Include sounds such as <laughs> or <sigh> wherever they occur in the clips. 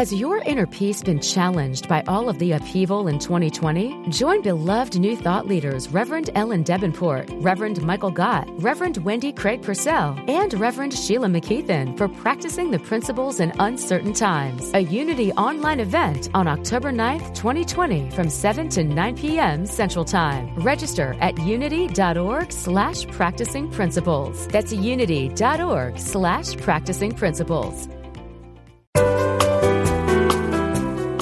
Has your inner peace been challenged by all of the upheaval in 2020? Join beloved new thought leaders Reverend Ellen Debenport, Reverend Michael Gott, Reverend Wendy Craig Purcell, and Reverend Sheila McKeithen for practicing the principles in uncertain times. A Unity online event on October 9th, 2020 from 7 to 9 p.m. Central Time. Register at unity.org slash practicing principles. That's unity.org slash practicing principles.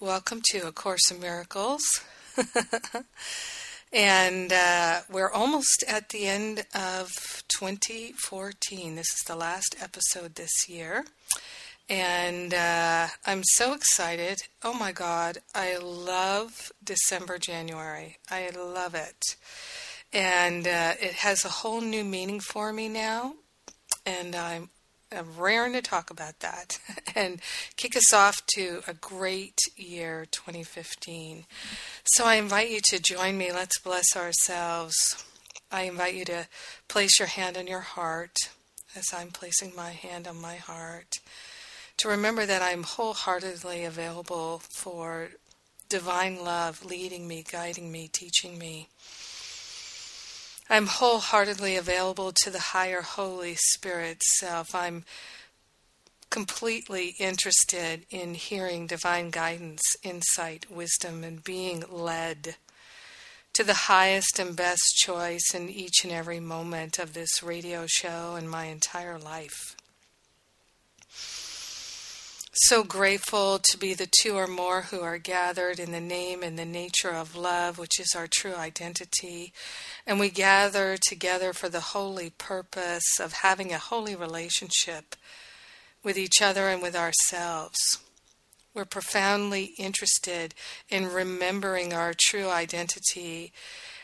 Welcome to A Course in Miracles. <laughs> and uh, we're almost at the end of 2014. This is the last episode this year. And uh, I'm so excited. Oh my God, I love December, January. I love it. And uh, it has a whole new meaning for me now. And I'm I'm raring to talk about that <laughs> and kick us off to a great year 2015. So I invite you to join me. Let's bless ourselves. I invite you to place your hand on your heart as I'm placing my hand on my heart. To remember that I'm wholeheartedly available for divine love leading me, guiding me, teaching me. I'm wholeheartedly available to the higher Holy Spirit self. I'm completely interested in hearing divine guidance, insight, wisdom, and being led to the highest and best choice in each and every moment of this radio show and my entire life. So grateful to be the two or more who are gathered in the name and the nature of love, which is our true identity. And we gather together for the holy purpose of having a holy relationship with each other and with ourselves. We're profoundly interested in remembering our true identity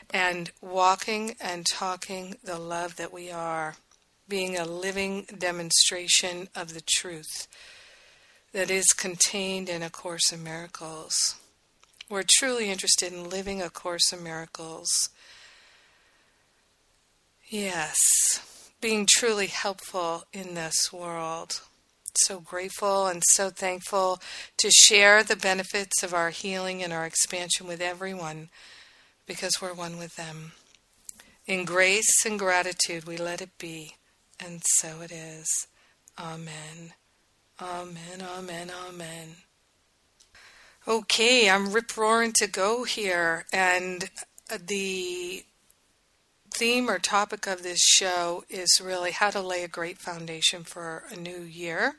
and walking and talking the love that we are, being a living demonstration of the truth that is contained in A Course in Miracles. We're truly interested in living A Course in Miracles. Yes, being truly helpful in this world. So grateful and so thankful to share the benefits of our healing and our expansion with everyone because we're one with them. In grace and gratitude, we let it be, and so it is. Amen. Amen, amen, amen. Okay, I'm rip roaring to go here, and uh, the theme or topic of this show is really how to lay a great foundation for a new year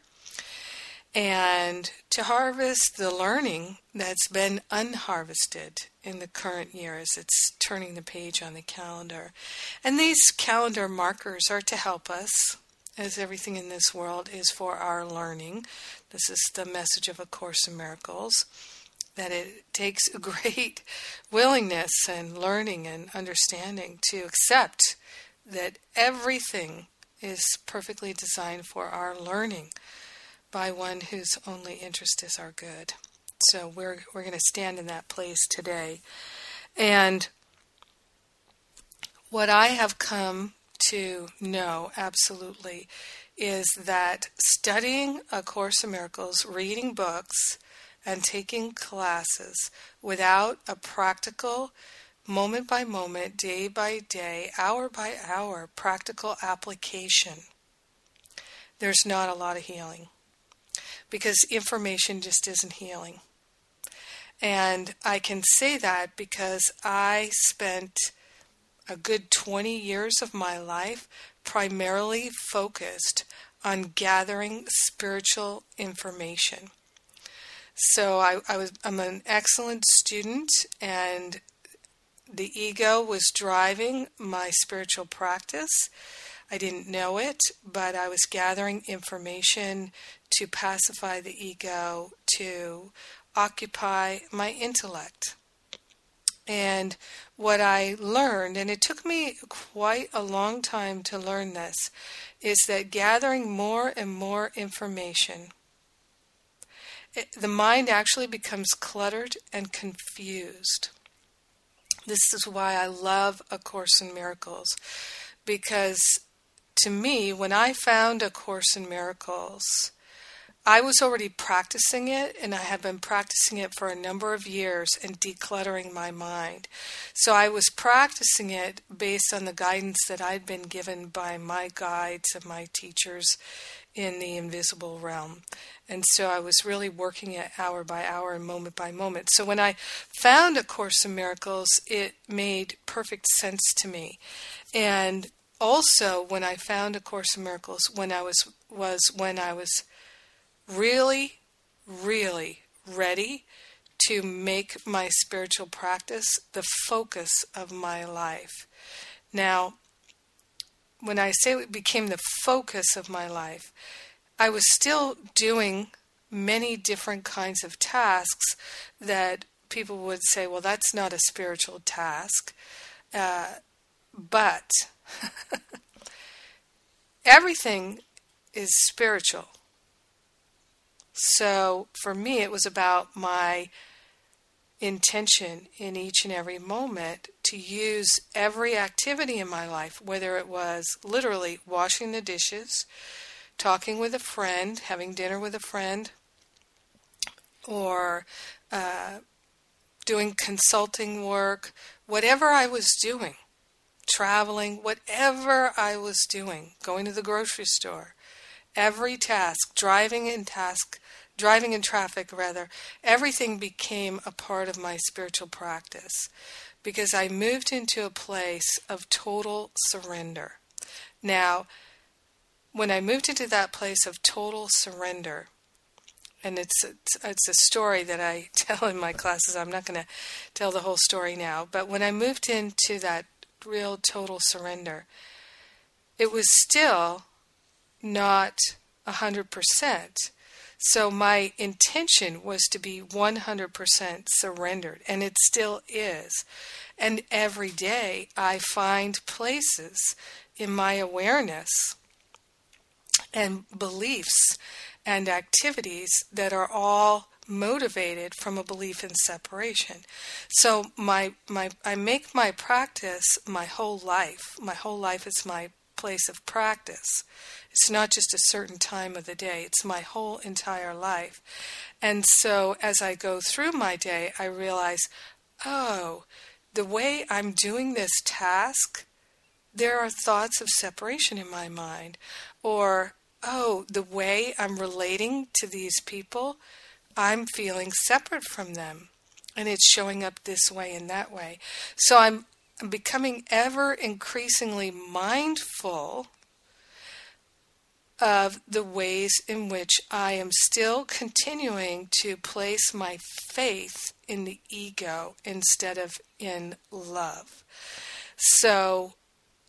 and to harvest the learning that's been unharvested in the current year as it's turning the page on the calendar. And these calendar markers are to help us as everything in this world is for our learning. This is the message of A Course in Miracles that it takes <laughs> great willingness and learning and understanding to accept that everything is perfectly designed for our learning by one whose only interest is our good. So we're we're going to stand in that place today. And what I have come to know absolutely is that studying A Course in Miracles, reading books, and taking classes without a practical, moment by moment, day by day, hour by hour practical application, there's not a lot of healing. Because information just isn't healing. And I can say that because I spent a good 20 years of my life primarily focused on gathering spiritual information. So I, I was I'm an excellent student and the ego was driving my spiritual practice. I didn't know it, but I was gathering information to pacify the ego, to occupy my intellect. And what I learned, and it took me quite a long time to learn this, is that gathering more and more information, it, the mind actually becomes cluttered and confused. This is why I love A Course in Miracles, because to me, when I found A Course in Miracles, I was already practicing it, and I had been practicing it for a number of years and decluttering my mind. So I was practicing it based on the guidance that I'd been given by my guides and my teachers in the invisible realm. And so I was really working it hour by hour and moment by moment. So when I found A Course in Miracles, it made perfect sense to me. And also when I found A Course in Miracles, when I was was when I was really, really ready to make my spiritual practice the focus of my life. Now, when I say it became the focus of my life, I was still doing many different kinds of tasks that people would say, well, that's not a spiritual task. Uh, but <laughs> everything is spiritual. So for me, it was about my intention in each and every moment to use every activity in my life, whether it was literally washing the dishes, talking with a friend, having dinner with a friend, or uh, doing consulting work, whatever I was doing, traveling, whatever I was doing, going to the grocery store, every task, driving in task, driving in traffic rather, everything became a part of my spiritual practice because I moved into a place of total surrender. Now, when I moved into that place of total surrender, and it's it's, it's a story that I <laughs> tell in my classes. I'm not going to tell the whole story now, but when I moved into that real total surrender, it was still not 100%. So my intention was to be 100% surrendered, and it still is. And every day I find places in my awareness and beliefs and activities that are all motivated from a belief in separation. So my my I make my practice my whole life. My whole life is my place of practice. It's not just a certain time of the day, it's my whole entire life. And so as I go through my day, I realize, oh, the way I'm doing this task, there are thoughts of separation in my mind. Or, oh, the way I'm relating to these people, I'm feeling separate from them. And it's showing up this way and that way. So I'm I'm becoming ever increasingly mindful of the ways in which I am still continuing to place my faith in the ego instead of in love. So,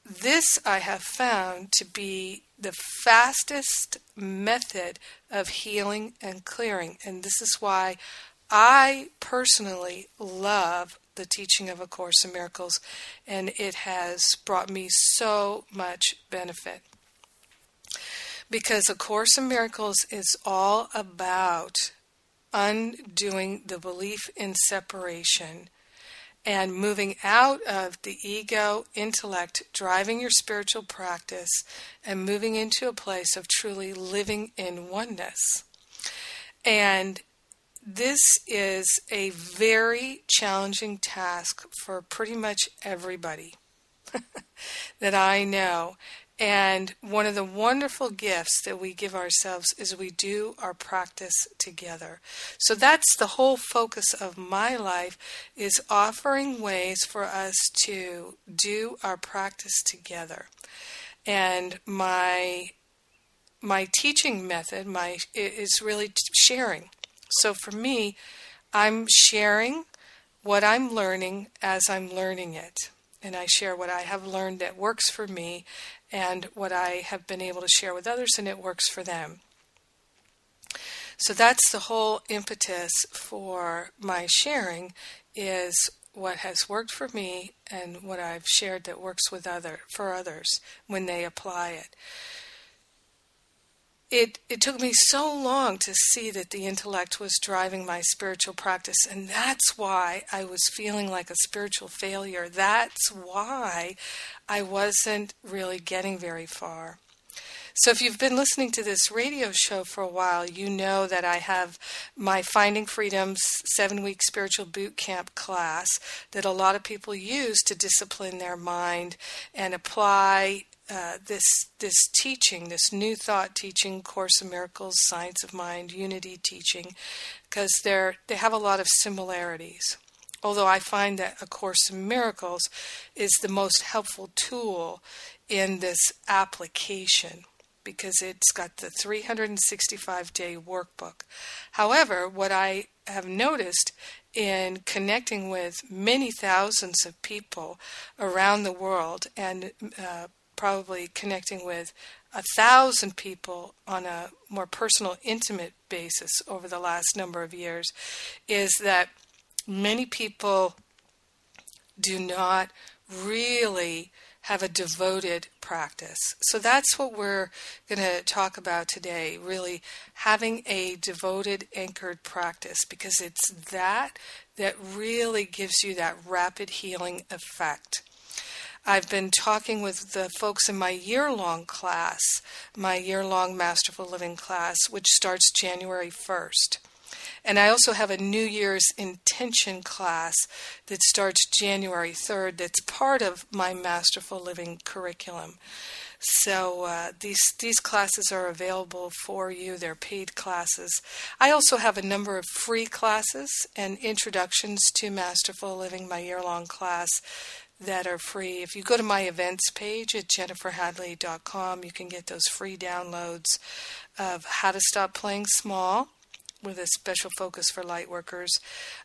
this I have found to be the fastest method of healing and clearing, and this is why I personally love the teaching of A Course in Miracles, and it has brought me so much benefit. Because A Course in Miracles is all about undoing the belief in separation and moving out of the ego intellect, driving your spiritual practice, and moving into a place of truly living in oneness. And this is a very challenging task for pretty much everybody <laughs> that I know. And one of the wonderful gifts that we give ourselves is we do our practice together. So that's the whole focus of my life is offering ways for us to do our practice together. And my my teaching method my is really sharing. So for me, I'm sharing what I'm learning as I'm learning it and I share what I have learned that works for me and what I have been able to share with others and it works for them. So that's the whole impetus for my sharing is what has worked for me and what I've shared that works with other for others when they apply it it it took me so long to see that the intellect was driving my spiritual practice and that's why I was feeling like a spiritual failure. That's why I wasn't really getting very far. So if you've been listening to this radio show for a while you know that I have my Finding Freedom's 7 week spiritual boot camp class that a lot of people use to discipline their mind and apply uh, this this teaching, this new thought teaching, Course in Miracles, Science of Mind, Unity teaching, because they're they have a lot of similarities. Although I find that A Course in Miracles is the most helpful tool in this application because it's got the 365 day workbook. However, what I have noticed in connecting with many thousands of people around the world and uh, probably connecting with a thousand people on a more personal, intimate basis over the last number of years is that many people do not really have a devoted practice. So that's what we're going to talk about today really having a devoted, anchored practice because it's that that really gives you that rapid healing effect. I've been talking with the folks in my year long class, my year long Masterful Living class, which starts January 1st. And I also have a New Year's intention class that starts January 3rd that's part of my Masterful Living curriculum. So uh, these these classes are available for you. They're paid classes. I also have a number of free classes and introductions to Masterful Living, my year-long class that are free. If you go to my events page at jenniferhadley.com, you can get those free downloads of How to Stop Playing Small with a special focus for light workers,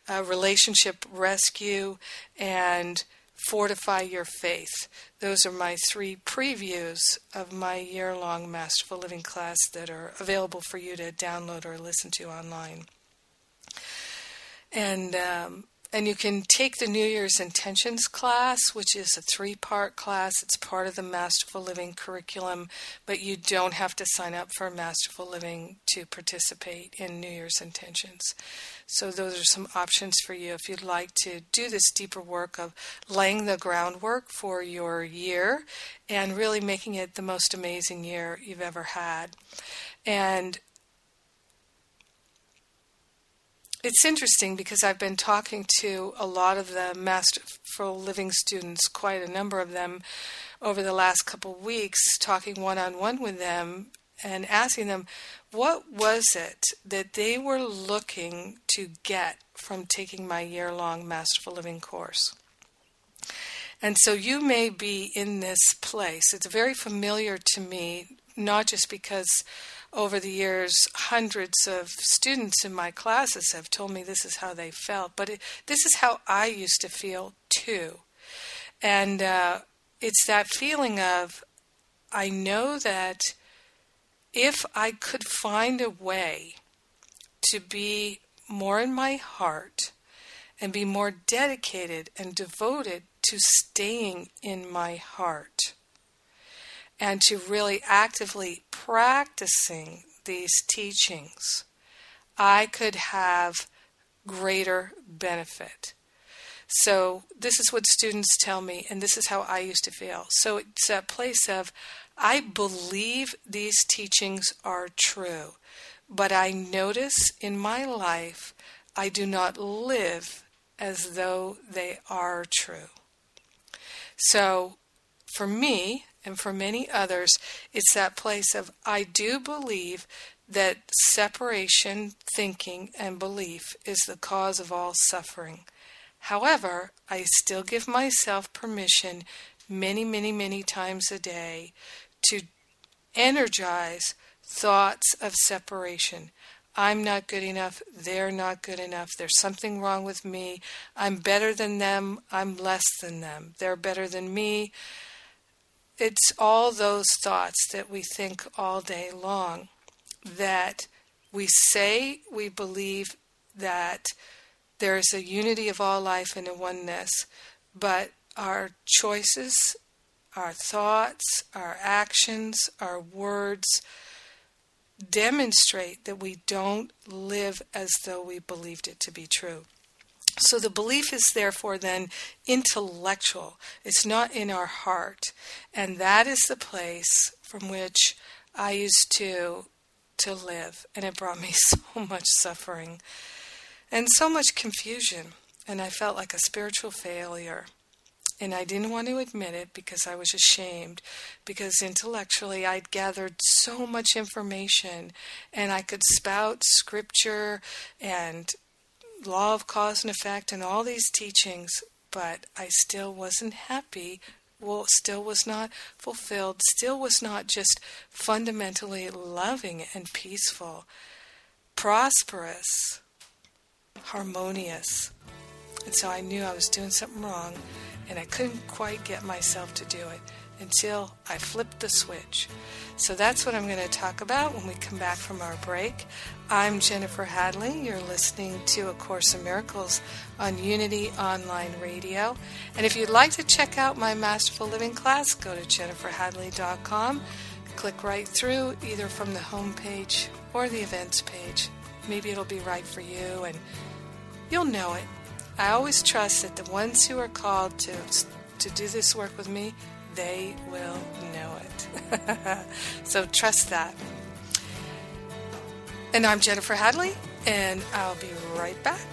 uh, Relationship Rescue, and Fortify Your Faith. Those are my three previews of my year long Masterful Living class that are available for you to download or listen to online. And um, and you can take the New Year's Intentions class, which is a three part class. It's part of the Masterful Living curriculum, but you don't have to sign up for Masterful Living to participate in New Year's Intentions. So, those are some options for you if you'd like to do this deeper work of laying the groundwork for your year and really making it the most amazing year you've ever had. And it's interesting because I've been talking to a lot of the Masterful Living students, quite a number of them, over the last couple of weeks, talking one on one with them and asking them what was it that they were looking to get from taking my year long Masterful Living course. And so you may be in this place. It's very familiar to me, not just because over the years, hundreds of students in my classes have told me this is how they felt, but it, this is how I used to feel too. And uh, it's that feeling of, I know that if I could find a way to be more in my heart and be more dedicated and devoted to staying in my heart and to really actively practicing these teachings, I could have greater benefit. So this is what students tell me, and this is how I used to feel. So it's a place of, I believe these teachings are true, but I notice in my life I do not live as though they are true. So for me, and for many others, it's that place of I do believe that separation thinking and belief is the cause of all suffering. However, I still give myself permission many, many, many times a day to energize thoughts of separation. I'm not good enough. They're not good enough. There's something wrong with me. I'm better than them. I'm less than them. They're better than me. It's all those thoughts that we think all day long that we say we believe that there is a unity of all life and a oneness, but our choices, our thoughts, our actions, our words demonstrate that we don't live as though we believed it to be true. So the belief is therefore then intellectual. It's not in our heart. And that is the place from which I used to to live, and it brought me <laughs> so much suffering and so much confusion, and I felt like a spiritual failure. And I didn't want to admit it because I was ashamed, because intellectually I'd gathered so much information and I could spout scripture and law of cause and effect and all these teachings, but I still wasn't happy. Well, still was not fulfilled, still was not just fundamentally loving and peaceful, prosperous, harmonious. And so I knew I was doing something wrong, and I couldn't quite get myself to do it until I flipped the switch. So that's what I'm going to talk about when we come back from our break. I'm Jennifer Hadley. You're listening to A Course in Miracles on Unity Online Radio. And if you'd like to check out my Masterful Living class, go to jenniferhadley.com. Click right through either from the home page or the events page. Maybe it'll be right for you and you'll know it. I always trust that the ones who are called to to do this work with me they will know it. <laughs> so trust that. And I'm Jennifer Hadley, and I'll be right back.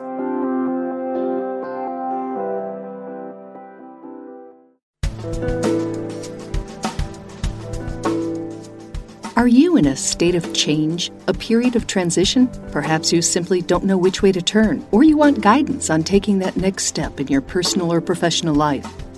Are you in a state of change, a period of transition? Perhaps you simply don't know which way to turn, or you want guidance on taking that next step in your personal or professional life.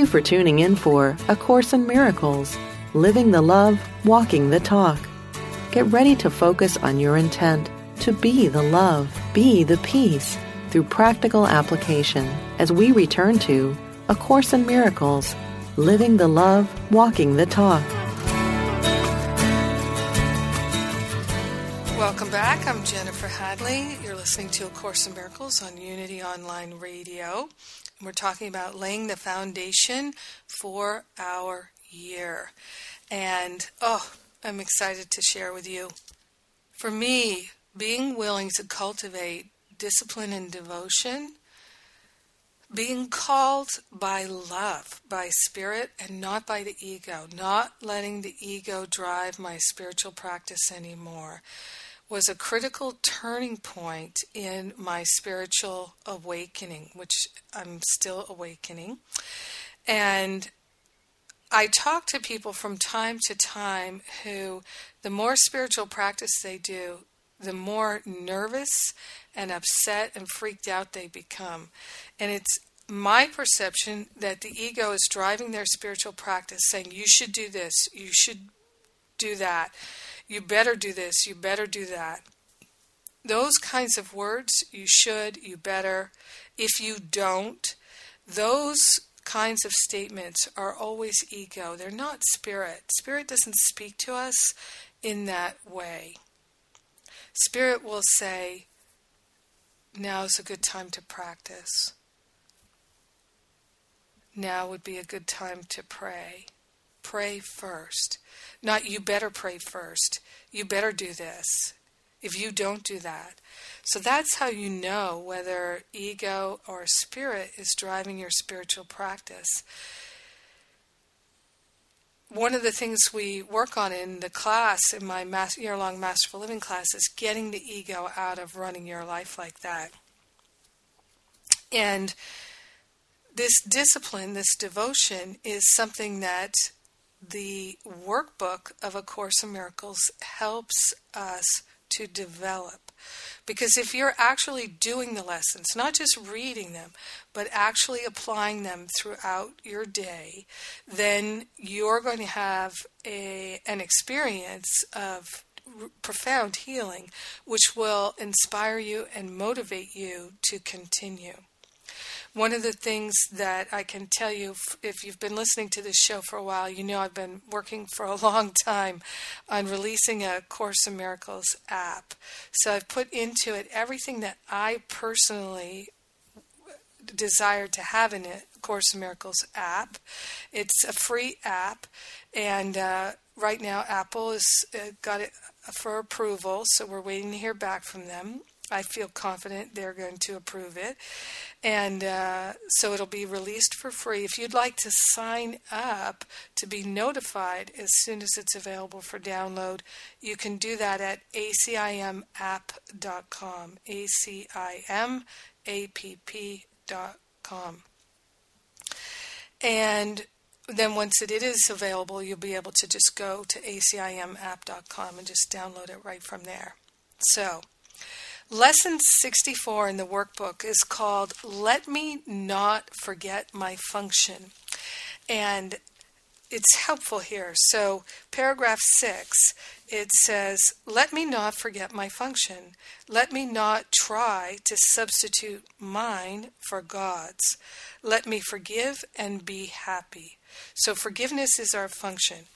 you for tuning in for A Course in Miracles Living the Love, Walking the Talk. Get ready to focus on your intent to be the love, be the peace through practical application as we return to A Course in Miracles Living the Love, Walking the Talk. Welcome back. I'm Jennifer Hadley. You're listening to A Course in Miracles on Unity Online Radio. We're talking about laying the foundation for our year. And oh, I'm excited to share with you. For me, being willing to cultivate discipline and devotion, being called by love, by spirit, and not by the ego, not letting the ego drive my spiritual practice anymore, was a critical turning point in my spiritual awakening, which I'm still awakening. And I talk to people from time to time who, the more spiritual practice they do, the more nervous and upset and freaked out they become. And it's my perception that the ego is driving their spiritual practice, saying, You should do this, you should do that, you better do this, you better do that. Those kinds of words, you should, you better, if you don't, those kinds of statements are always ego. They're not spirit. Spirit doesn't speak to us in that way. Spirit will say, now is a good time to practice. Now would be a good time to pray. Pray first. Not you better pray first. You better do this. If you don't do that. So that's how you know whether ego or spirit is driving your spiritual practice one of the things we work on in the class, in my year long Masterful Living class, is getting the ego out of running your life like that. And this discipline, this devotion, is something that the workbook of A Course in Miracles helps us to develop. Because if you're actually doing the lessons, not just reading them, but actually applying them throughout your day, then you're going to have a, an experience of profound healing, which will inspire you and motivate you to continue. One of the things that I can tell you, if you've been listening to this show for a while, you know I've been working for a <laughs> long time on releasing a Course in Miracles app. So I've put into it everything that I personally desire to have in a Course in Miracles app. It's a free app, and uh, right now Apple has uh, got it for approval, so we're waiting to hear back from them. I feel confident they're going to approve it. And uh, so it'll be released for free. If you'd like to sign up to be notified as soon as it's available for download, you can do that at acimapp.com. ACIMAPP.com. And then once it is available, you'll be able to just go to acimapp.com and just download it right from there. So, Lesson 64 in the workbook is called Let Me Not Forget My Function. And it's helpful here. So, paragraph 6, it says, Let me not forget my function. Let me not try to substitute mine for God's. Let me forgive and be happy. So, forgiveness is our function.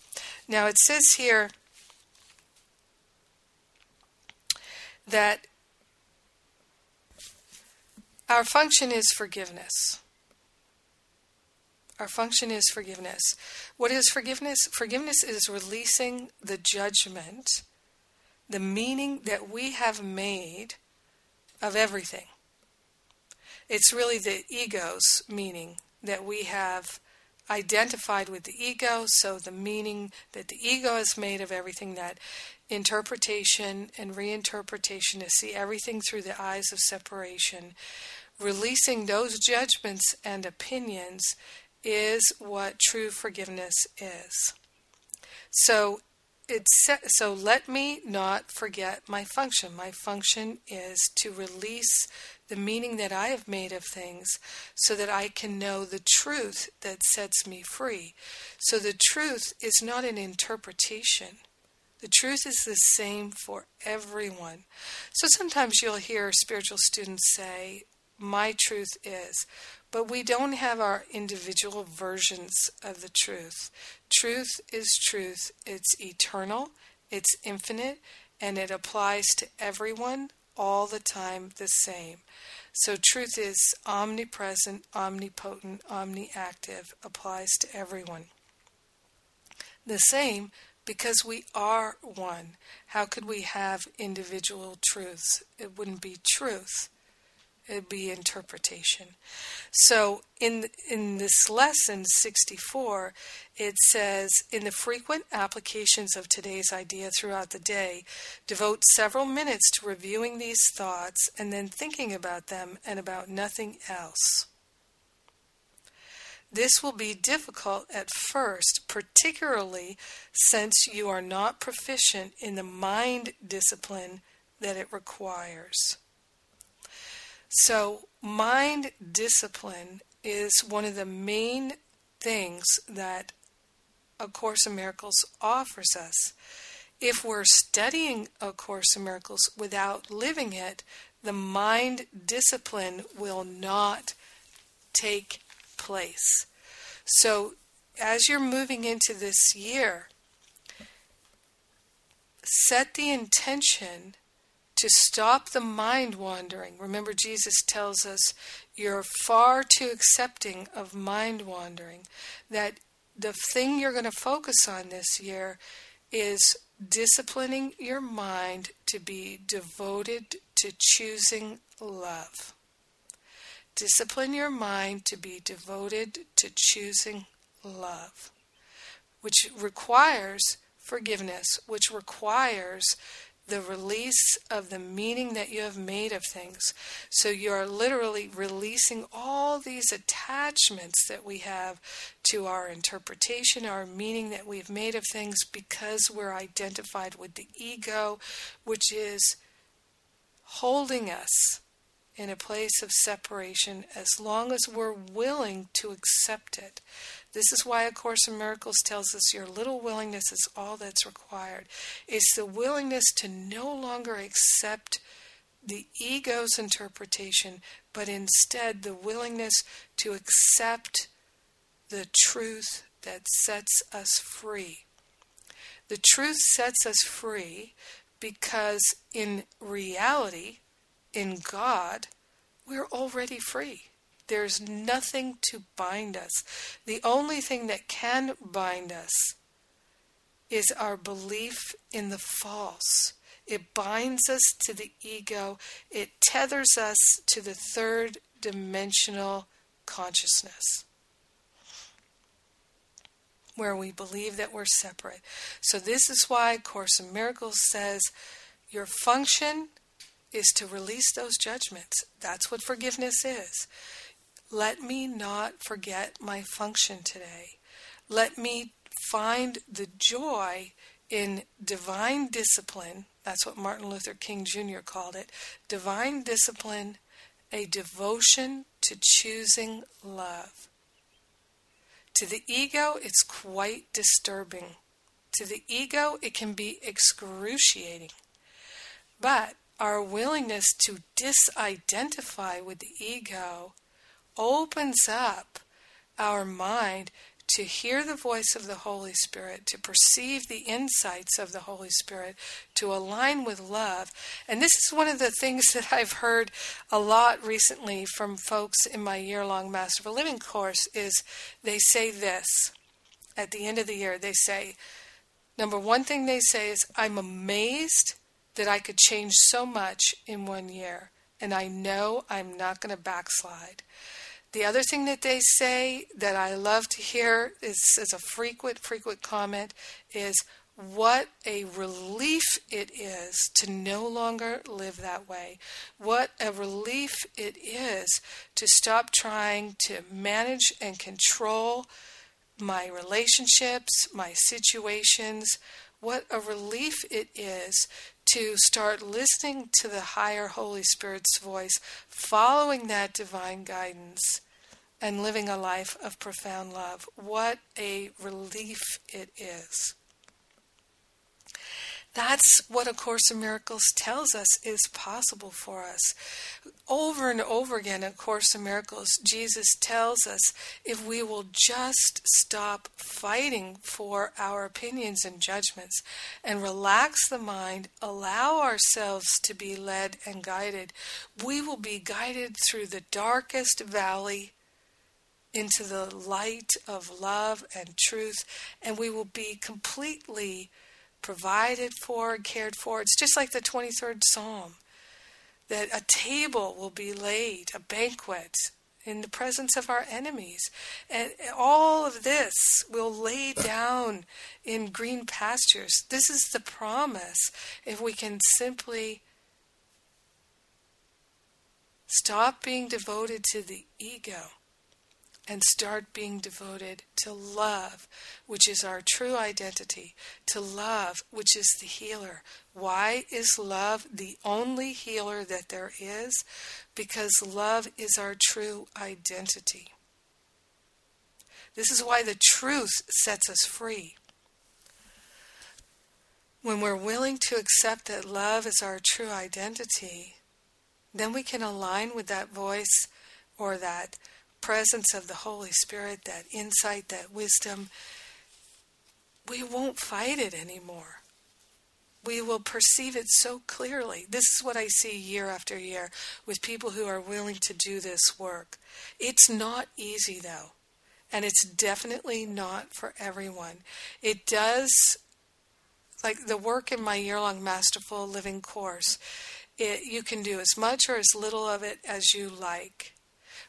Now, it says here that our function is forgiveness. Our function is forgiveness. What is forgiveness? Forgiveness is releasing the judgment, the meaning that we have made of everything. It's really the ego's meaning that we have identified with the ego, so the meaning that the ego has made of everything, that interpretation and reinterpretation to see everything through the eyes of separation, releasing those judgments and opinions is what true forgiveness is. So it's so let me not forget my function. My function is to release the meaning that I have made of things so that I can know the truth that sets me free. So the truth is not an interpretation. The truth is the same for everyone. So sometimes you'll hear spiritual students say, My truth is. But we don't have our individual versions of the truth. Truth is truth, it's eternal, it's infinite, and it applies to everyone all the time the same. So truth is omnipresent, omnipotent, omniactive, applies to everyone. the same because we are one. How could we have individual truths? It wouldn't be truth. It'd be interpretation. So in in this lesson 64, it says in the frequent applications of today's idea throughout the day, devote several minutes to reviewing these thoughts and then thinking about them and about nothing else. This will be difficult at first, particularly since you are not proficient in the mind discipline that it requires. So, mind discipline is one of the main things that A Course in Miracles offers us. If we're studying A Course in Miracles without living it, the mind discipline will not take place. So, as you're moving into this year, set the intention to stop the mind wandering. Remember, Jesus tells us you're far too accepting of mind wandering, that the thing you're going to focus on this year is disciplining your mind to be devoted to choosing love. Discipline your mind to be devoted to choosing love, which requires forgiveness, which requires the release of the meaning that you have made of things. So you are literally releasing all these attachments that we have to our interpretation, our meaning that we've made of things because we're identified with the ego, which is holding us in a place of separation as long as we're willing to accept it. This is why A Course in Miracles tells us your little willingness is all that's required. It's the willingness to no longer accept the ego's interpretation, but instead the willingness to accept the truth that sets us free. The truth sets us free because in reality, in God, we're already free. There's nothing to bind us. The only thing that can bind us is our belief in the false. It binds us to the ego, it tethers us to the third dimensional consciousness where we believe that we're separate. So this is why Course in Miracles says your function is to release those judgments. That's what forgiveness is. Let me not forget my function today. Let me find the joy in divine discipline. That's what Martin Luther King Jr. called it. Divine discipline, a devotion to choosing love. To the ego, it's quite disturbing. To the ego, it can be excruciating. But our willingness to disidentify with the ego opens up our mind to hear the voice of the Holy Spirit, to perceive the insights of the Holy Spirit, to align with love. And this is one of the things <laughs> that I've heard a lot recently from folks in my year-long Masterful Living course is they say this at the end of the year. They say, number one thing they say is, I'm amazed that I could change so much in one year, and I know I'm not going to backslide. The other thing that they say that I love to hear is as a frequent, frequent comment is what a relief it is to no longer live that way. What a relief it is to stop trying to manage and control my relationships, my situations. What a relief it is to start listening to the higher Holy Spirit's voice, following that divine guidance, and living a life of profound love. What a relief it is. That's what A Course in Miracles tells us is possible for us. Over and over again in Course in Miracles, Jesus tells us if we will just stop fighting for our opinions and judgments and relax the mind, allow ourselves to be led and guided, we will be guided through the darkest valley into the light of love and truth, and we will be completely provided for and cared for. It's just like the 23rd Psalm that a table will be laid, a banquet in the presence of our enemies. And all of this will lay down in green pastures. This is the promise if we can simply stop being devoted to the ego and start being devoted to love, which is our true identity, to love, which is the healer. Why is love the only healer that there is? Because love is our true identity. This is why the truth sets us free. When we're willing to accept that love is our true identity, then we can align with that voice or that presence of the Holy Spirit, that insight, that wisdom, we won't fight it anymore. We will perceive it so clearly. This is what I see year after year with people who are willing to do this work. It's not easy, though, and it's definitely not for everyone. It does, like the work in my year long Masterful Living course, it, you can do as much or as little of it as you like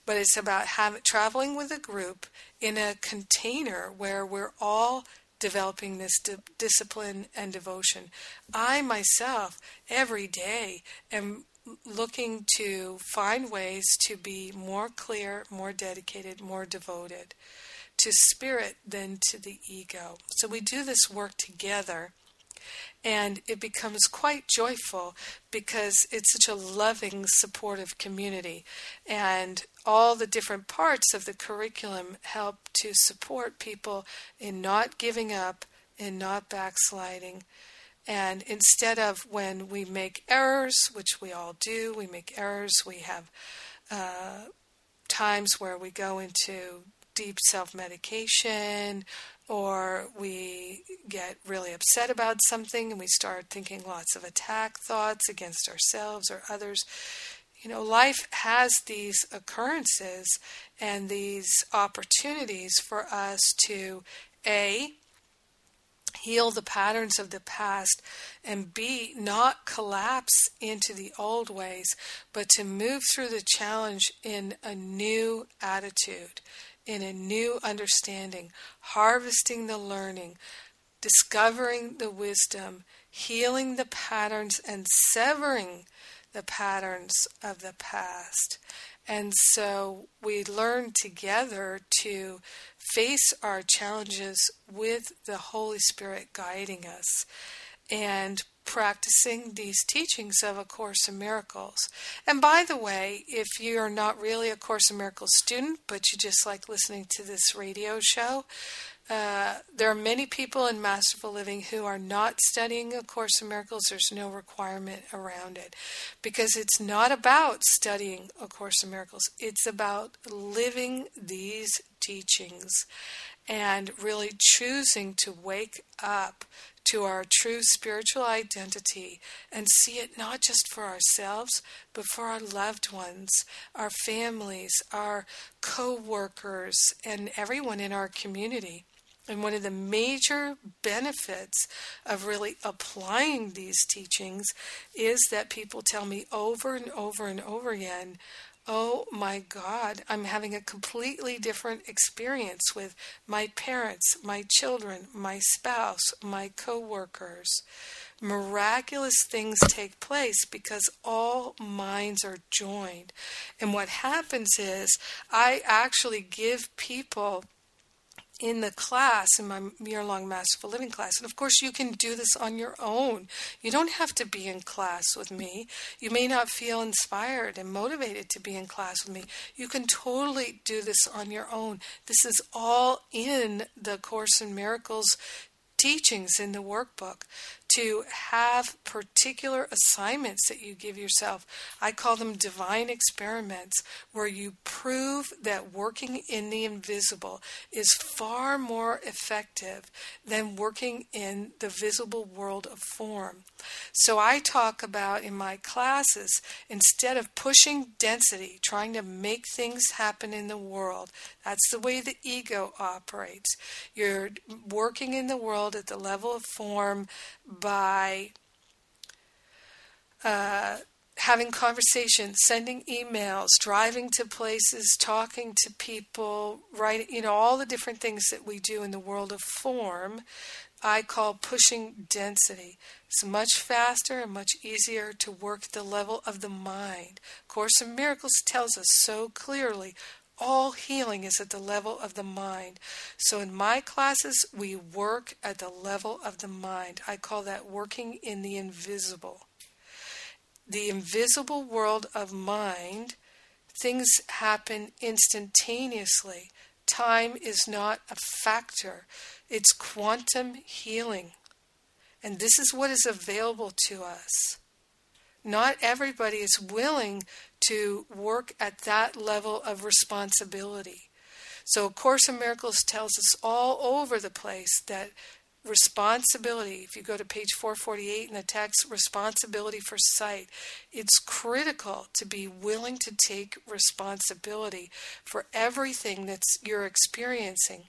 but it's about having, traveling with a group in a container where we're all developing this di- discipline and devotion. I myself, every day, am looking to find ways to be more clear, more dedicated, more devoted to spirit than to the ego. So we do this work together and it becomes quite joyful because it's such a loving, supportive community. And all the different parts of the curriculum help to support people in not giving up, in not backsliding. And instead of when we make errors, which we all do, we make errors, we have uh, times where we go into deep self medication or we get really upset about something and we start thinking lots of attack thoughts against ourselves or others. You know, life has these occurrences and these opportunities for us to A, heal the patterns of the past, and B, not collapse into the old ways, but to move through the challenge in a new attitude in a new understanding, harvesting the learning, discovering the wisdom, healing the patterns, and severing the patterns of the past. And so we learn together to face our challenges with the Holy Spirit guiding us. And practicing these teachings of A Course in Miracles. And by the way, if you're not really a Course in Miracles student, but you just like listening to this radio show, uh, there are many people in Masterful Living who are not studying A Course in Miracles. There's no requirement around it because it's not about studying A Course in Miracles. It's about living these teachings and really choosing to wake up to our true spiritual identity and see it not just for ourselves, but for our loved ones, our families, our co workers, and everyone in our community. And one of the major benefits of really applying these teachings is that people tell me over and over and over again oh my God, I'm having a completely different experience with my parents, my children, my spouse, my coworkers. Miraculous things take place because all minds are joined. And what happens is, I actually give people in the class, in my year long Masterful Living class. And of course, you can do this on your own. You don't have to be in class with me. You may not feel inspired and motivated to be in class with me. You can totally do this on your own. This is all in the Course in Miracles teachings in the workbook to have particular assignments that you give yourself. I call them divine experiments where you prove that working in the invisible is far more effective than working in the visible world of form. So I talk about in my classes, instead of pushing density, trying to make things happen in the world, that's the way the ego operates. You're working in the world at the level of form by uh, having conversations, sending emails, driving to places, talking to people, writing, you know, all the different things that we do in the world of form, I call pushing density. It's much faster and much easier to work the level of the mind. Course in Miracles tells us so clearly all healing is at the level of the mind. So in my classes, we work at the level of the mind. I call that working in the invisible. The invisible world of mind, things happen instantaneously. Time is not a factor, it's quantum healing. And this is what is available to us. Not everybody is willing to work at that level of responsibility. So, A Course in Miracles tells us all over the place that responsibility, if you go to page 448 in the text, responsibility for sight, it's critical to be willing to take responsibility for everything that's you're experiencing.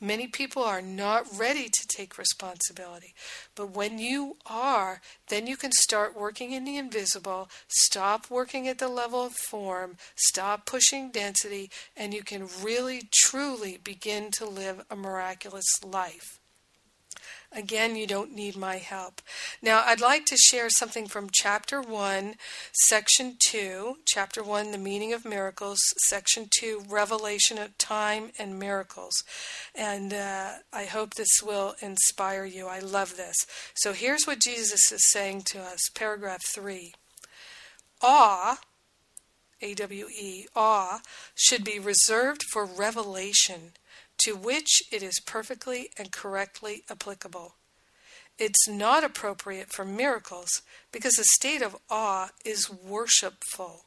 Many people are not ready to take responsibility. But when you are, then you can start working in the invisible, stop working at the level of form, stop pushing density, and you can really, truly begin to live a miraculous life. Again, you don't need my help. Now, I'd like to share something from Chapter 1, Section 2. Chapter 1, The Meaning of Miracles. Section 2, Revelation of Time and Miracles. And uh, I hope this will inspire you. I love this. So here's what Jesus is saying to us. Paragraph 3. Awe, A W E, awe, should be reserved for revelation to which it is perfectly and correctly applicable. It's not appropriate for miracles because a state of awe is worshipful,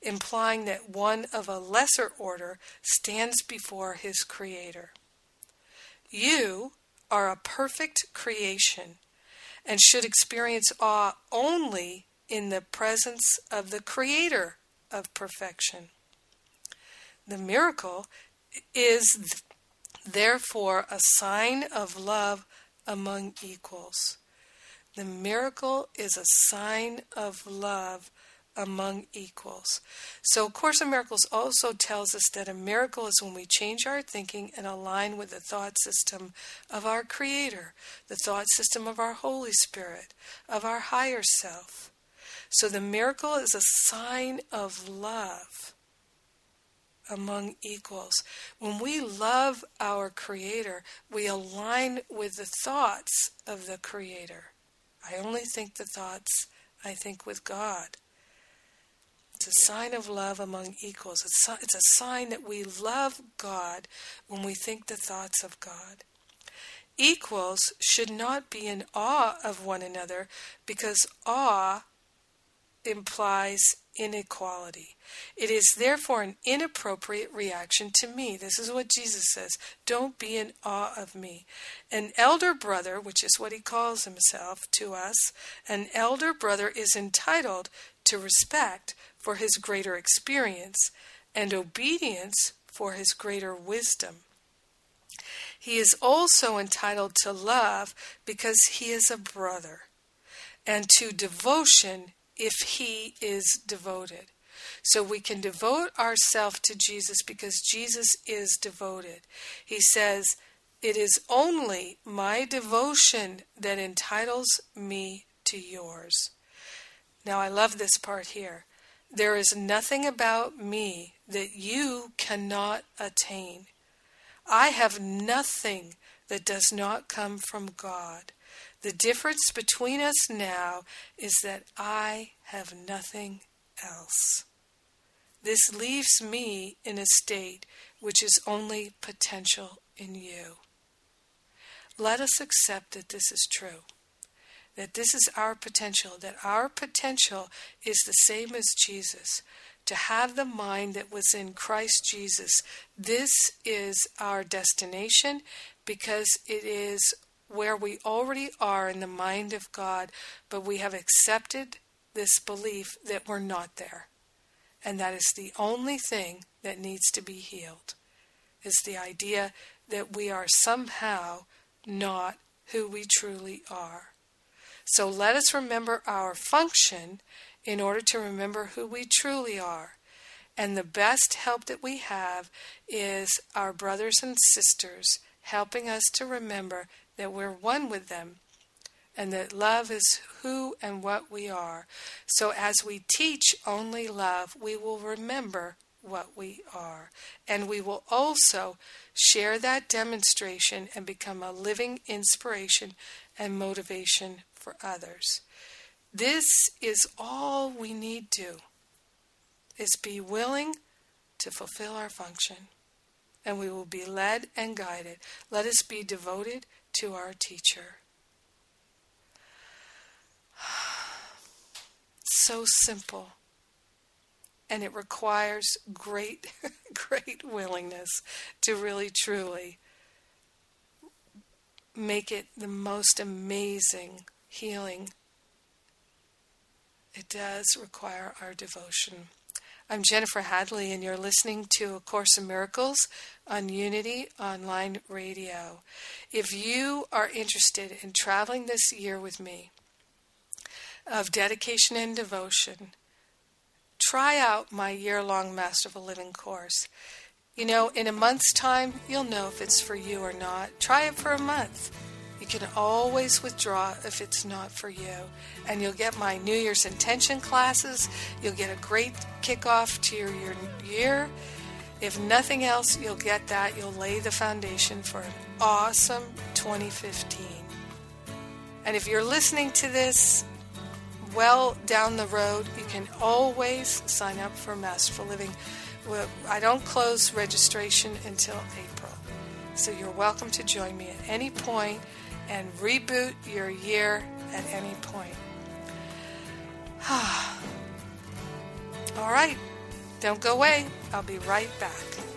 implying that one of a lesser order stands before his Creator. You are a perfect creation and should experience awe only in the presence of the Creator of perfection. The miracle is therefore a sign of love among equals. The miracle is a sign of love among equals. So, Course in Miracles also tells us that a miracle is when we change our thinking and align with the thought system of our Creator, the thought system of our Holy Spirit, of our higher self. So, the miracle is a sign of love among equals. When we love our Creator, we align with the thoughts of the Creator. I only think the thoughts I think with God. It's a sign of love among equals. It's a sign that we love God when we think the thoughts of God. Equals should not be in awe of one another because awe implies inequality. It is therefore an inappropriate reaction to me. This is what Jesus says Don't be in awe of me. An elder brother, which is what he calls himself to us, an elder brother is entitled to respect for his greater experience and obedience for his greater wisdom. He is also entitled to love because he is a brother, and to devotion if he is devoted. So we can devote ourselves to Jesus because Jesus is devoted. He says, It is only my devotion that entitles me to yours. Now, I love this part here. There is nothing about me that you cannot attain. I have nothing that does not come from God. The difference between us now is that I have nothing else. This leaves me in a state which is only potential in you. Let us accept that this is true. that this is our potential, that our potential is the same as Jesus. To have the mind that was in Christ Jesus. This is our destination because it is where we already are in the mind of God, but we have accepted this belief that we're not there. And that is the only thing that needs to be healed, is the idea that we are somehow not who we truly are. So let us remember our function in order to remember who we truly are. And the best help that we have is our brothers and sisters helping us to remember that we're one with them and that love is who and what we are. So as we teach only love, we will remember what we are. And we will also share that demonstration and become a living inspiration and motivation for others. This is all we need to is be willing to fulfill our function and we will be led and guided. Let us be devoted to our teacher. <sighs> So simple. And it requires great, <laughs> great willingness to really, truly make it the most amazing healing. It does require our devotion. I'm Jennifer Hadley, and you're listening to A Course in Miracles on Unity Online Radio. If you are interested in traveling this year with me of dedication and devotion, try out my year long Masterful Living course. You know, in a month's time, you'll know if it's for you or not. Try it for a month. You can always withdraw if it's not for you. And you'll get my New Year's intention classes. You'll get a great kickoff to your, your year. If nothing else, you'll get that. You'll lay the foundation for an awesome 2015. And if you're listening to this well down the road, you can always sign up for Masterful Living. I don't close registration until April. So you're welcome to join me at any point and reboot your year at any point. <sighs> All right, don't go away. I'll be right back.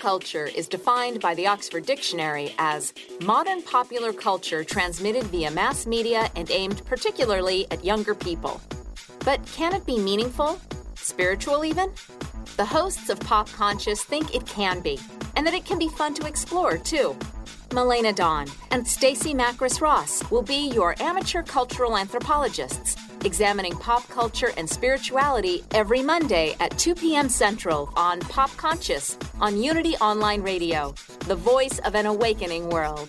Culture is defined by the Oxford Dictionary as modern popular culture transmitted via mass media and aimed particularly at younger people. But can it be meaningful? Spiritual, even? The hosts of Pop Conscious think it can be, and that it can be fun to explore, too. Melena Dawn and Stacy Macris Ross will be your amateur cultural anthropologists examining pop culture and spirituality every Monday at 2 p.m. Central on Pop Conscious on Unity Online Radio, the voice of an awakening world.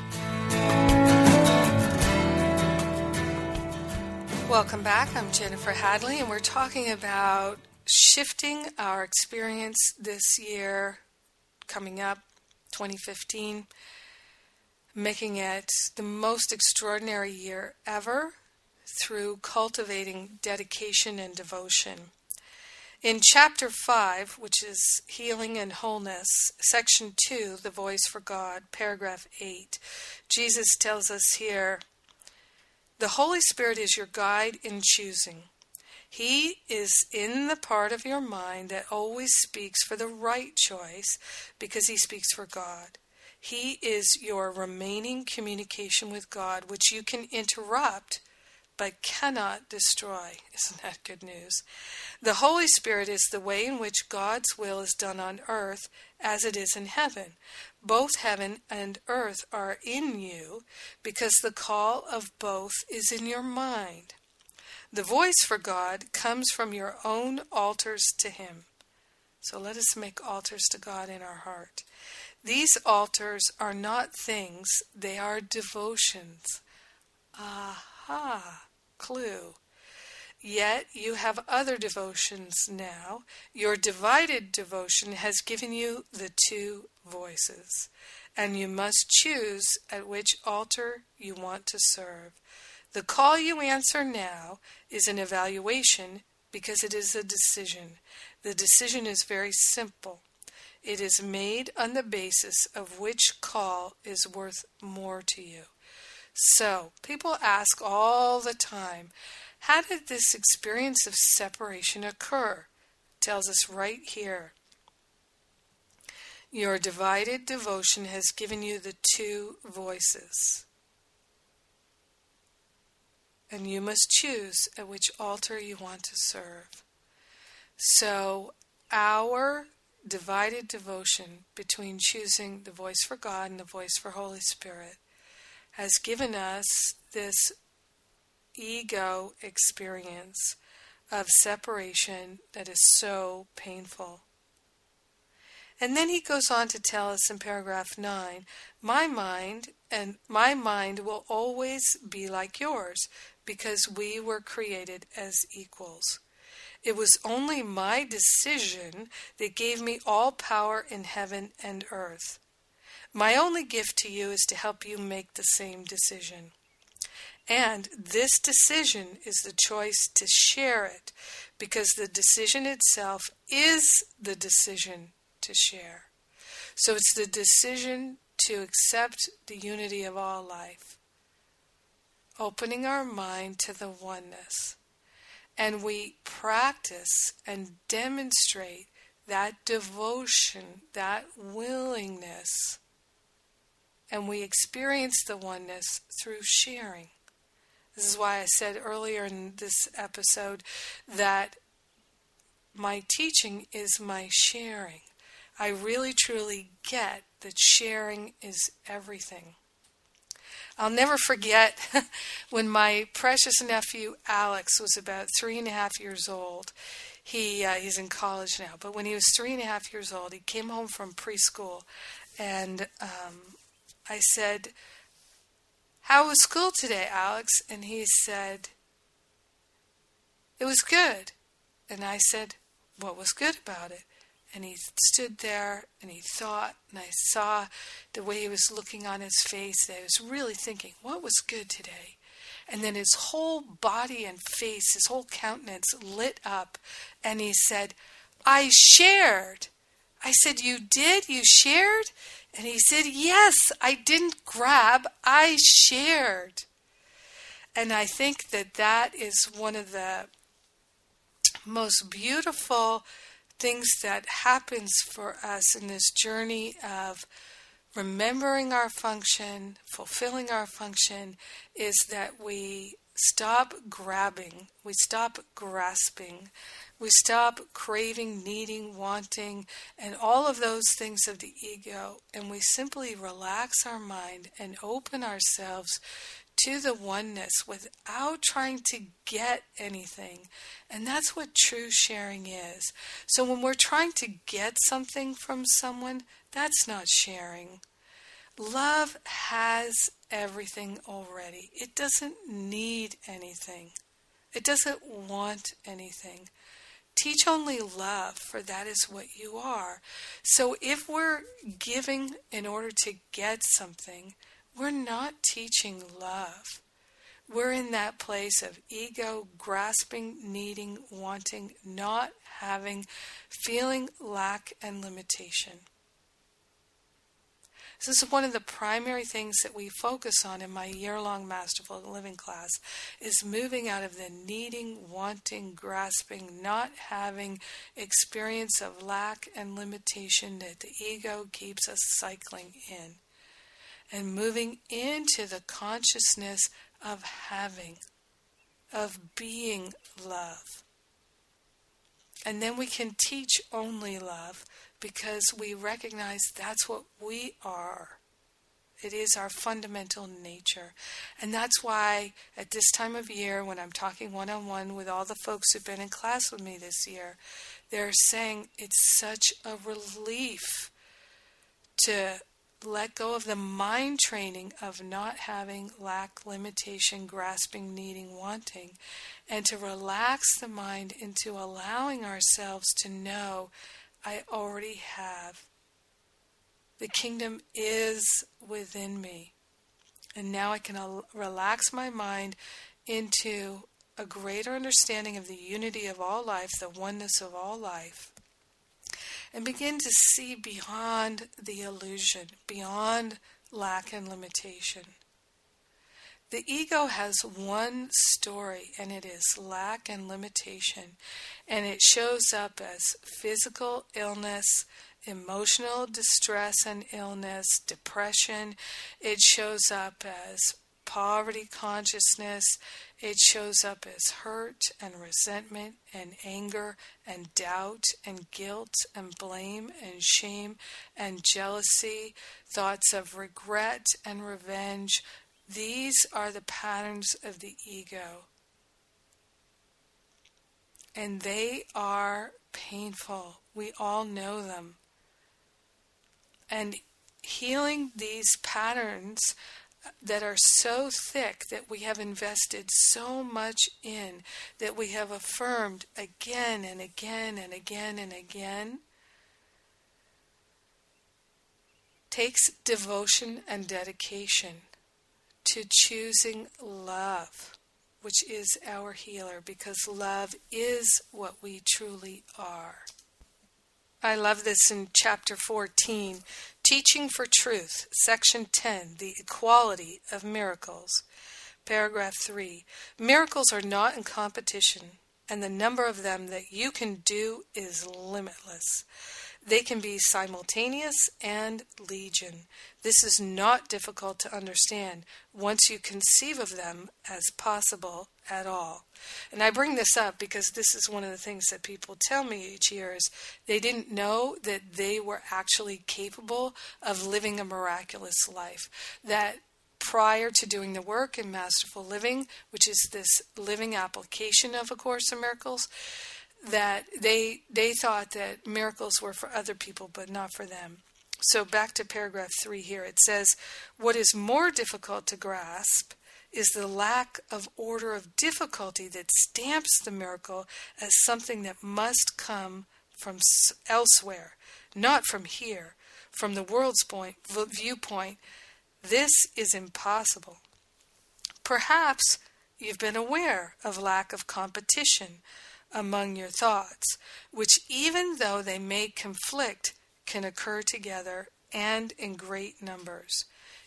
Welcome back. I'm Jennifer Hadley, and we're talking about shifting our experience this year coming up, 2015, making it the most extraordinary year ever through cultivating dedication and devotion. In chapter 5, which is Healing and Wholeness, section 2, The Voice for God, paragraph 8, Jesus tells us here the Holy Spirit is your guide in choosing. He is in the part of your mind that always speaks for the right choice because he speaks for God. He is your remaining communication with God, which you can interrupt but cannot destroy. <laughs> Isn't that good news? The Holy Spirit is the way in which God's will is done on earth as it is in heaven. Both heaven and earth are in you because the call of both is in your mind. The voice for God comes from your own altars to Him. So let us make altars to God in our heart. These altars are not things, they are devotions. Aha, clue. Yet you have other devotions now. Your divided devotion has given you the two voices, and you must choose at which altar you want to serve. The call you answer now is an evaluation because it is a decision. The decision is very simple. It is made on the basis of which call is worth more to you. So, people ask all the time, how did this experience of separation occur? Tells us right here. Your divided devotion has given you the two voices and you must choose at which altar you want to serve. So, our divided devotion between choosing the voice for God and the voice for Holy Spirit has given us this ego experience of separation that is so painful. And then he goes on to tell us in paragraph 9 My mind and my mind will always be like yours because we were created as equals. It was only my decision that gave me all power in heaven and earth. My only gift to you is to help you make the same decision. And this decision is the choice to share it because the decision itself is the decision to share. So it's the decision to accept the unity of all life opening our mind to the oneness. And we practice and demonstrate that devotion, that willingness. And we experience the oneness through sharing. This is why I said earlier in this episode that my teaching is my sharing. I really truly get that sharing is everything. I'll never forget <laughs> when my precious nephew Alex was about three and a half years old. He uh, he's in college now, but when he was three and a half years old, he came home from preschool, and um, I said, "How was school today, Alex?" And he said, "It was good." And I said, "What was good about it?" and he stood there and he thought, and I saw the way he was looking on his face that he was really thinking, what was good today? And then his whole body and face, his whole countenance lit up, and he said, I shared. I said, You did? You shared? And he said, Yes, I didn't grab, I shared. And I think that that is one of the most beautiful things that happens for us in this journey of remembering our function, fulfilling our function, is that we stop grabbing, we stop grasping, we stop craving, needing, wanting, and all of those things of the ego, and we simply relax our mind and open ourselves to the oneness without trying to get anything. And that's what true sharing is. So when we're trying to get something from someone, that's not sharing. Love has everything already, it doesn't need anything, it doesn't want anything. Teach only love, for that is what you are. So if we're giving in order to get something, we're not teaching love. We're in that place of ego, grasping, needing, wanting, not having, feeling lack and limitation. This is one of the primary things that we focus on in my year-long Masterful Living class is moving out of the needing, wanting, grasping, not having experience of lack and limitation that the ego keeps us cycling in and moving into the consciousness of having, of being love. And then we can teach only love because we recognize that's what we are. It is our fundamental nature. And that's why at this time of year, when I'm talking one on one with all the folks who've been in class with me this year, they're saying it's such a relief to let go of the mind training of not having lack, limitation, grasping, needing, wanting, and to relax the mind into allowing ourselves to know I already have. The kingdom is within me. And now I can al- relax my mind into a greater understanding of the unity of all life, the oneness of all life and begin to see beyond the illusion, beyond lack and limitation. The ego has one story, and it is lack and limitation. And it shows up as physical illness, emotional distress and illness, depression. It shows up as poverty consciousness, it shows up as hurt and resentment and anger and doubt and guilt and blame and shame and jealousy, thoughts of regret and revenge. These are the patterns of the ego. And they are painful. We all know them. And healing these patterns that are so thick that we have invested so much in, that we have affirmed again and again and again and again, takes devotion and dedication to choosing love, which is our healer, because love is what we truly are. I love this in chapter 14, Teaching for Truth, section 10, The Equality of Miracles. Paragraph 3 Miracles are not in competition, and the number of them that you can do is limitless. They can be simultaneous and legion. This is not difficult to understand once you conceive of them as possible at all. And I bring this up because this is one of the things that people tell me each year is they didn't know that they were actually capable of living a miraculous life. That prior to doing the work in Masterful Living, which is this living application of A Course in Miracles, that they they thought that miracles were for other people but not for them. So back to paragraph 3 here it says what is more difficult to grasp is the lack of order of difficulty that stamps the miracle as something that must come from elsewhere, not from here, from the world's point viewpoint. This is impossible. Perhaps you've been aware of lack of competition among your thoughts, which, even though they may conflict, can occur together and in great numbers.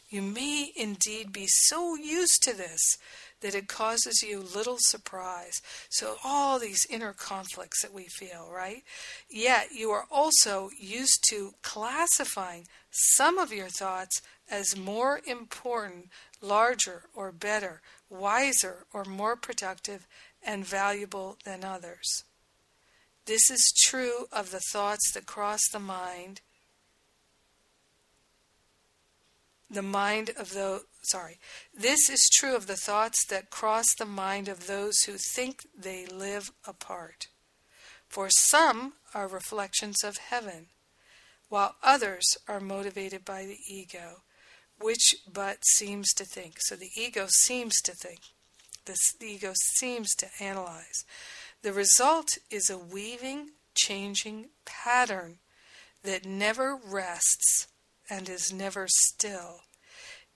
You may indeed be so used to this that it causes you little surprise. So, all these inner conflicts that we feel, right? Yet, you are also used to classifying some of your thoughts as more important, larger, or better, wiser, or more productive and valuable than others. This is true of the thoughts that cross the mind, the mind of those, sorry, this is true of the thoughts that cross the mind of those who think they live apart. For some are reflections of heaven, while others are motivated by the ego, which but seems to think. So the ego seems to think the ego seems to analyze. The result is a weaving, changing pattern that never rests and is never still.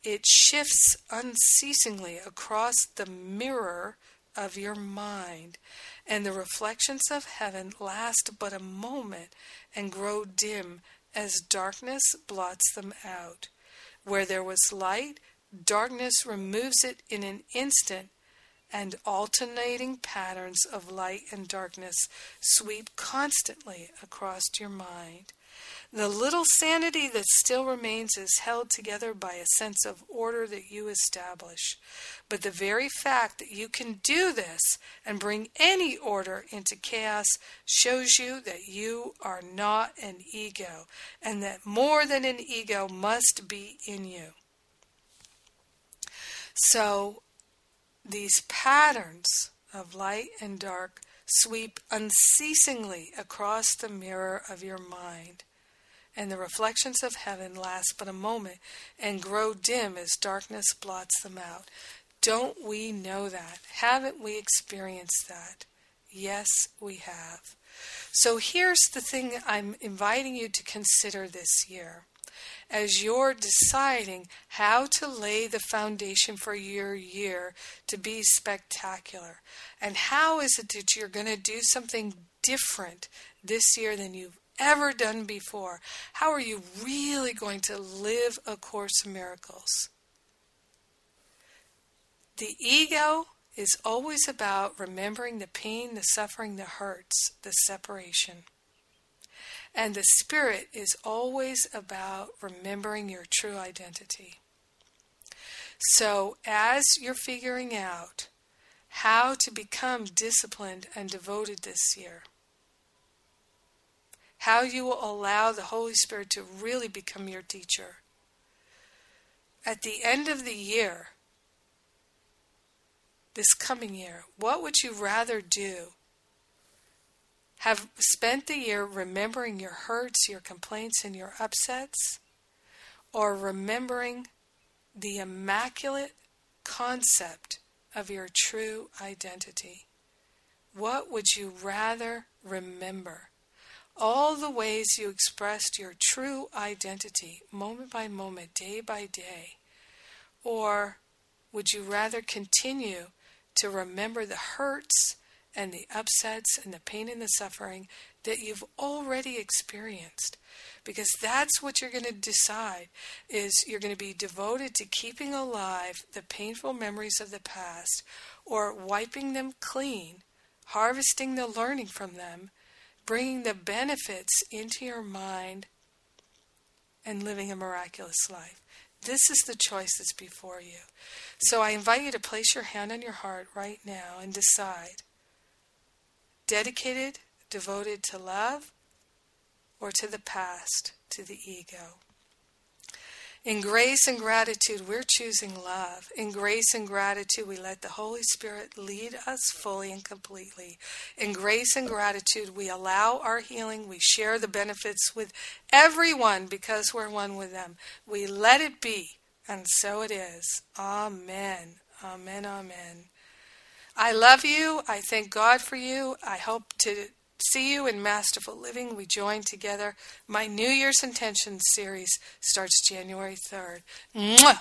It shifts unceasingly across the mirror of your mind, and the reflections of heaven last but a moment and grow dim as darkness blots them out. Where there was light, darkness removes it in an instant, and alternating patterns of light and darkness sweep constantly across your mind. The little sanity that still remains is held together by a sense of order that you establish. But the very fact that you can do this and bring any order into chaos shows you that you are not an ego and that more than an ego must be in you. So, these patterns of light and dark sweep unceasingly across the mirror of your mind and the reflections of heaven last but a moment and grow dim as darkness blots them out. Don't we know that? Haven't we experienced that? Yes, we have. So here's the thing I'm inviting you to consider this year. As you're deciding how to lay the foundation for your year to be spectacular, and how is it that you're going to do something different this year than you've ever done before. How are you really going to live A Course in Miracles? The ego is always about remembering the pain, the suffering, the hurts, the separation. And the spirit is always about remembering your true identity. So, as you're figuring out how to become disciplined and devoted this year, how you will allow the Holy Spirit to really become your teacher. At the end of the year, this coming year, what would you rather do? Have spent the year remembering your hurts, your complaints, and your upsets? Or remembering the immaculate concept of your true identity? What would you rather remember? all the ways you expressed your true identity, moment by moment, day by day? Or would you rather continue to remember the hurts and the upsets and the pain and the suffering that you've already experienced? Because that's what you're going to decide is you're going to be devoted to keeping alive the painful memories of the past or wiping them clean, harvesting the learning from them bringing the benefits into your mind and living a miraculous life. This is the choice that's before you. So I invite you to place your hand on your heart right now and decide dedicated, devoted to love, or to the past, to the ego. In grace and gratitude, we're choosing love. In grace and gratitude, we let the Holy Spirit lead us fully and completely. In grace and gratitude, we allow our healing. We share the benefits with everyone because we're one with them. We let it be, and so it is. Amen. Amen. Amen. I love you. I thank God for you. I hope to see you in Masterful Living. We join together. My New Year's Intentions series starts January 3rd. Mwah!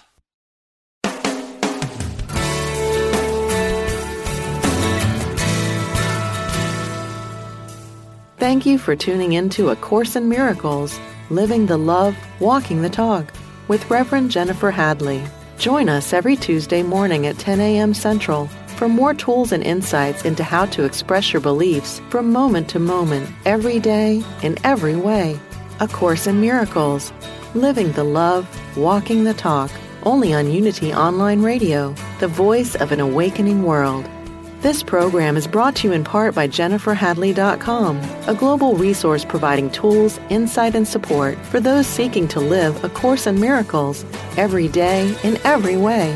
Thank you for tuning in to A Course in Miracles, Living the Love, Walking the Talk with Reverend Jennifer Hadley. Join us every Tuesday morning at 10 a.m. Central for more tools and insights into how to express your beliefs from moment to moment, every day, in every way. A Course in Miracles. Living the Love, Walking the Talk. Only on Unity Online Radio, the voice of an awakening world. This program is brought to you in part by JenniferHadley.com, a global resource providing tools, insight, and support for those seeking to live A Course in Miracles every day in every way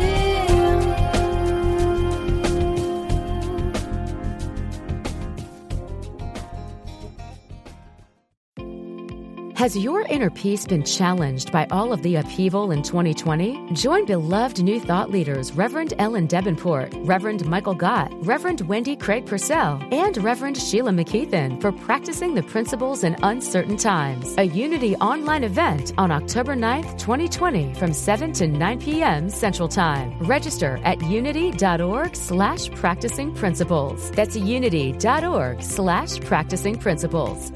Has your inner peace been challenged by all of the upheaval in 2020? Join beloved New Thought leaders Reverend Ellen Debenport, Reverend Michael Gott, Reverend Wendy Craig Purcell, and Reverend Sheila McKeithen for practicing the principles in uncertain times. A Unity online event on October 9th, 2020 from 7 to 9 p.m. Central Time. Register at unity.org slash practicing principles. That's unity.org slash practicing principles.